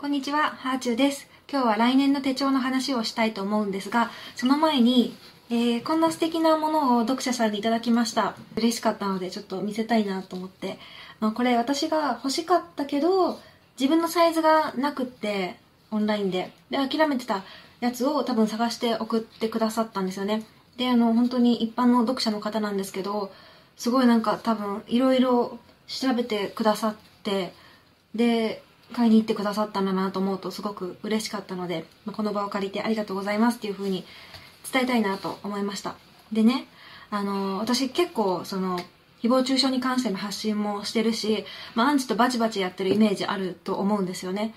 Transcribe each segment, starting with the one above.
こんにちは、ハーチューです。今日は来年の手帳の話をしたいと思うんですが、その前に、えーこんな素敵なものを読者さんにいただきました。嬉しかったので、ちょっと見せたいなと思って。まあ、これ私が欲しかったけど、自分のサイズがなくって、オンラインで。で、諦めてたやつを多分探して送ってくださったんですよね。で、あの、本当に一般の読者の方なんですけど、すごいなんか多分いろいろ調べてくださって、で、買いに行ってくださったんだなと思うとすごく嬉しかったので、まあこの場を借りてありがとうございますっていう風に伝えたいなと思いました。でね、あの、私結構その、誹謗中傷に関しての発信もしてるし、まあアンチとバチバチやってるイメージあると思うんですよね。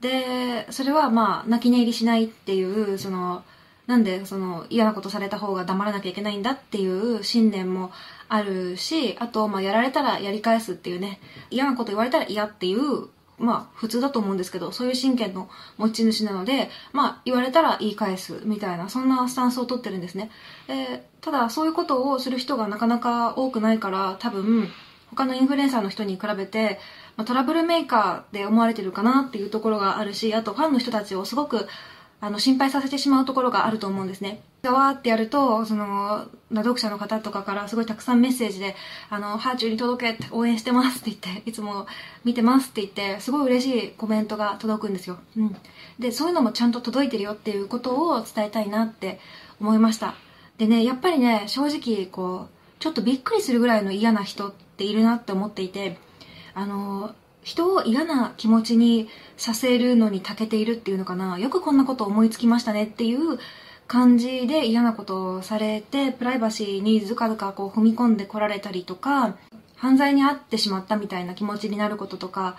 で、それはまあ泣き寝入りしないっていう、その、なんでその嫌なことされた方が黙らなきゃいけないんだっていう信念もあるし、あとまあやられたらやり返すっていうね、嫌なこと言われたら嫌っていう、まあ普通だと思うんですけど、そういう神経の持ち主なので、まあ言われたら言い返すみたいな、そんなスタンスを取ってるんですね。えーただそういうことをする人がなかなか多くないから、多分他のインフルエンサーの人に比べて、まあ、トラブルメーカーで思われてるかなっていうところがあるし、あとファンの人たちをすごくあの心配させてしまうところがあると思うんですね。わーってやると、その、読者の方とかからすごいたくさんメッセージで、あの、ハーチューに届けって応援してますって言って、いつも見てますって言って、すごい嬉しいコメントが届くんですよ。うん。で、そういうのもちゃんと届いてるよっていうことを伝えたいなって思いました。でね、やっぱりね、正直、こう、ちょっとびっくりするぐらいの嫌な人っているなって思っていて、あの、人を嫌な気持ちにさせるのに長けているっていうのかな。よくこんなこと思いつきましたねっていう感じで嫌なことをされて、プライバシーにずかずかこう踏み込んでこられたりとか、犯罪に遭ってしまったみたいな気持ちになることとか、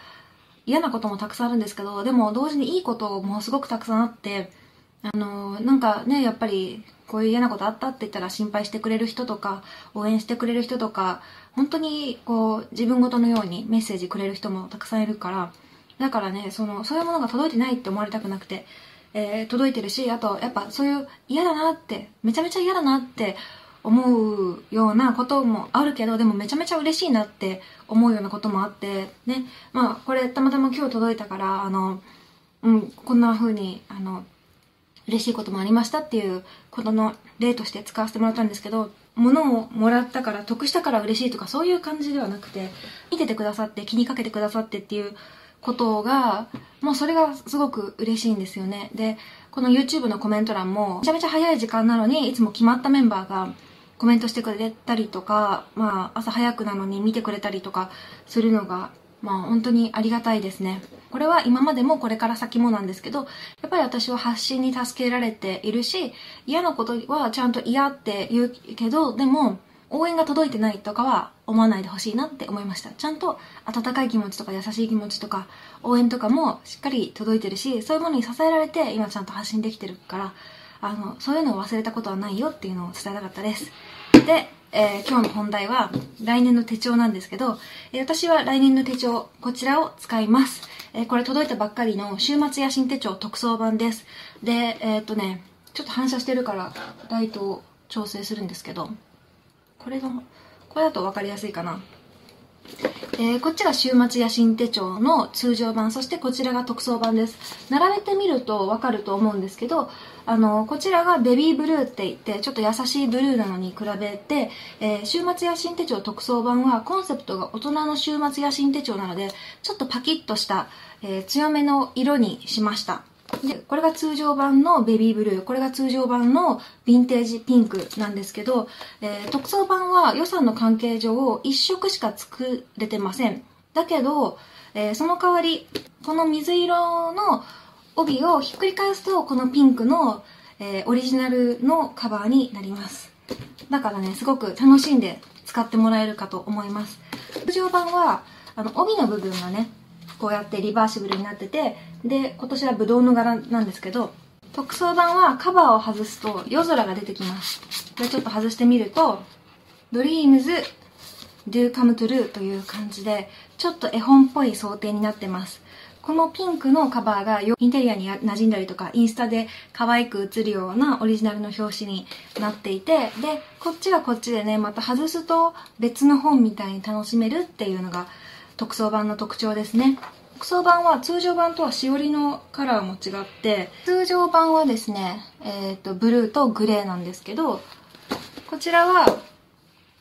嫌なこともたくさんあるんですけど、でも同時にいいこともすごくたくさんあって、あの、なんかね、やっぱり、こういう嫌なことあったって言ったら心配してくれる人とか、応援してくれる人とか、本当にこう、自分ごとのようにメッセージくれる人もたくさんいるから、だからね、その、そういうものが届いてないって思われたくなくて、えー届いてるし、あと、やっぱそういう嫌だなって、めちゃめちゃ嫌だなって思うようなこともあるけど、でもめちゃめちゃ嬉しいなって思うようなこともあって、ね、まあ、これたまたま今日届いたから、あの、うん、こんな風に、あの、嬉しいこともありましたっていうことの例として使わせてもらったんですけど、物をもらったから得したから嬉しいとかそういう感じではなくて、見ててくださって気にかけてくださってっていうことが、もうそれがすごく嬉しいんですよね。で、この YouTube のコメント欄もめちゃめちゃ早い時間なのにいつも決まったメンバーがコメントしてくれたりとか、まあ朝早くなのに見てくれたりとかするのが、まあ本当にありがたいですね。これは今までもこれから先もなんですけど、やっぱり私は発信に助けられているし、嫌なことはちゃんと嫌って言うけど、でも応援が届いてないとかは思わないでほしいなって思いました。ちゃんと温かい気持ちとか優しい気持ちとか応援とかもしっかり届いてるし、そういうものに支えられて今ちゃんと発信できてるから、あの、そういうのを忘れたことはないよっていうのを伝えたかったです。で、えー今日の本題は来年の手帳なんですけど、えー私は来年の手帳、こちらを使います。えーこれ届いたばっかりの週末野心手帳特装版です。で、えっとね、ちょっと反射してるからライトを調整するんですけど、これの、これだと分かりやすいかな。えーこっちが週末野心手帳の通常版、そしてこちらが特装版です。並べてみるとわかると思うんですけど、あの、こちらがベビーブルーって言って、ちょっと優しいブルーなのに比べて、えー週末野心手帳特装版はコンセプトが大人の週末野心手帳なので、ちょっとパキッとした、えー強めの色にしました。で、これが通常版のベビーブルー、これが通常版のヴィンテージピンクなんですけど、えー特装版は予算の関係上一色しか作れてません。だけど、えーその代わり、この水色の帯をひっくり返すと、このピンクの、えーオリジナルのカバーになります。だからね、すごく楽しんで使ってもらえるかと思います。通常版は、あの、帯の部分がね、こうやってリバーシブルになってて、で、今年はブドウの柄なんですけど、特装版はカバーを外すと夜空が出てきます。で、ちょっと外してみると、Dreams Do Come True という感じで、ちょっと絵本っぽい想定になってます。このピンクのカバーがインテリアに馴染んだりとか、インスタで可愛く映るようなオリジナルの表紙になっていて、で、こっちはこっちでね、また外すと別の本みたいに楽しめるっていうのが特装版の特徴ですね。特装版は通常版とはしおりのカラーも違って、通常版はですね、えっ、ー、と、ブルーとグレーなんですけど、こちらは、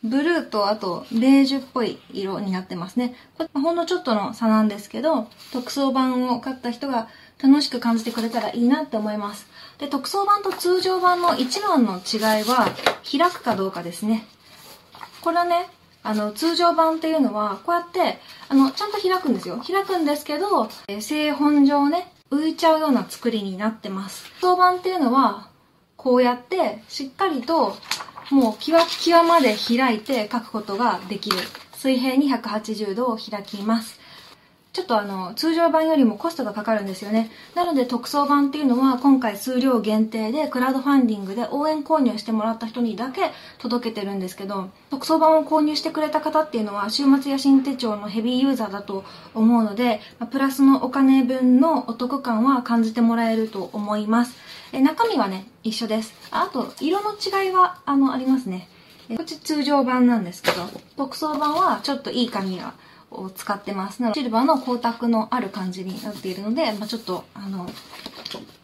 ブルーとあとベージュっぽい色になってますね。ほんのちょっとの差なんですけど、特装版を買った人が楽しく感じてくれたらいいなって思います。で、特装版と通常版の一番の違いは、開くかどうかですね。これはね、あの、通常版っていうのは、こうやって、あの、ちゃんと開くんですよ。開くんですけど、え製本上ね、浮いちゃうような作りになってます。特装版っていうのは、こうやって、しっかりと、もう、際、際まで開いて書くことができる。水平に180度を開きます。ちょっとあの、通常版よりもコストがかかるんですよね。なので特装版っていうのは今回数量限定でクラウドファンディングで応援購入してもらった人にだけ届けてるんですけど、特装版を購入してくれた方っていうのは週末野心手帳のヘビーユーザーだと思うので、プラスのお金分のお得感は感じてもらえると思います。え中身はね、一緒です。あと、色の違いは、あの、ありますね。こっち通常版なんですけど、特装版はちょっといい紙がを使ってます。シルバーの光沢のある感じになっているので、まあ、ちょっと、あの、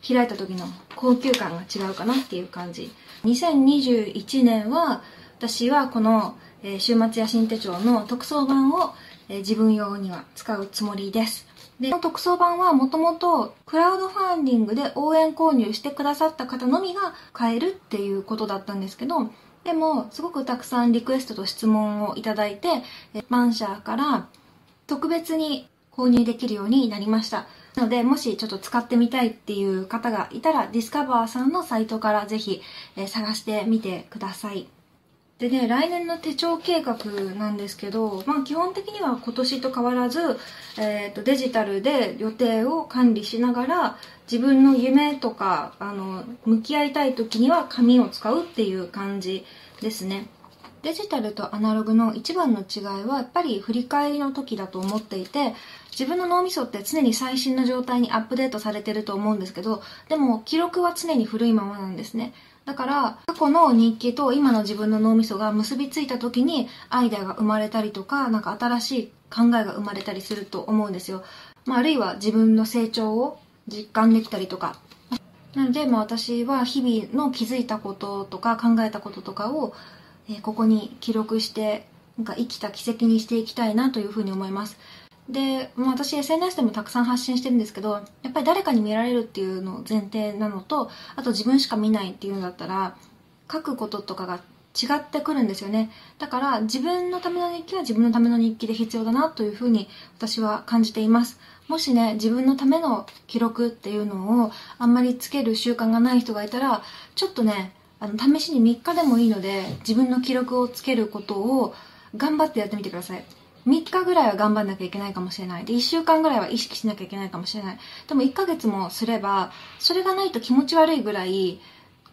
開いた時の高級感が違うかなっていう感じ。2021年は、私はこの、え、週末野心手帳の特装版を、え、自分用には使うつもりです。で、この特装版はもともとクラウドファンディングで応援購入してくださった方のみが買えるっていうことだったんですけど、でも、すごくたくさんリクエストと質問をいただいて、マンシャーから特別に購入できるようになりました。なので、もしちょっと使ってみたいっていう方がいたら、ディスカバーさんのサイトからぜひ、探してみてください。でね、来年の手帳計画なんですけど、まあ基本的には今年と変わらず、えっ、ー、とデジタルで予定を管理しながら、自分の夢とか、あの、向き合いたい時には紙を使うっていう感じですね。デジタルとアナログの一番の違いはやっぱり振り返りの時だと思っていて自分の脳みそって常に最新の状態にアップデートされてると思うんですけどでも記録は常に古いままなんですねだから過去の日記と今の自分の脳みそが結びついた時にアイデアが生まれたりとかなんか新しい考えが生まれたりすると思うんですよ、まあ、あるいは自分の成長を実感できたりとか。なので、まあ、私は日々の気づいたこととか考えたこととかをえここに記録してなんか生きた奇跡にしていきたいなというふうに思います。で、まあ、私 SNS でもたくさん発信してるんですけどやっぱり誰かに見られるっていうの前提なのとあと自分しか見ないっていうのだったら書くこととかが違ってくるんですよね。だから自分のための日記は自分のための日記で必要だなというふうに私は感じています。もしね自分のための記録っていうのをあんまりつける習慣がない人がいたらちょっとねあの試しに3日でもいいので自分の記録をつけることを頑張ってやってみてください。3日ぐらいは頑張んなきゃいけないかもしれない。で1週間ぐらいは意識しなきゃいけないかもしれない。でも1ヶ月もすればそれがないと気持ち悪いぐらい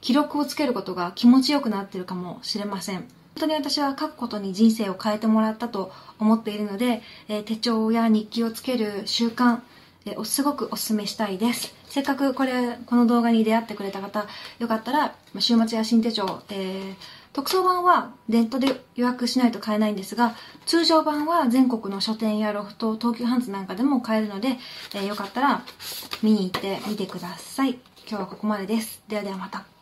記録をつけることが気持ちよくなってるかもしれません。本当に私は書くことに人生を変えてもらったと思っているので、えー、手帳や日記をつける習慣、えー、すごくお勧めしたいです。せっかくこれ、この動画に出会ってくれた方、よかったら、週末や新手帳、えー、特装版はネットで予約しないと買えないんですが、通常版は全国の書店やロフト、東急ハンズなんかでも買えるので、えー、よかったら見に行ってみてください。今日はここまでです。ではではまた。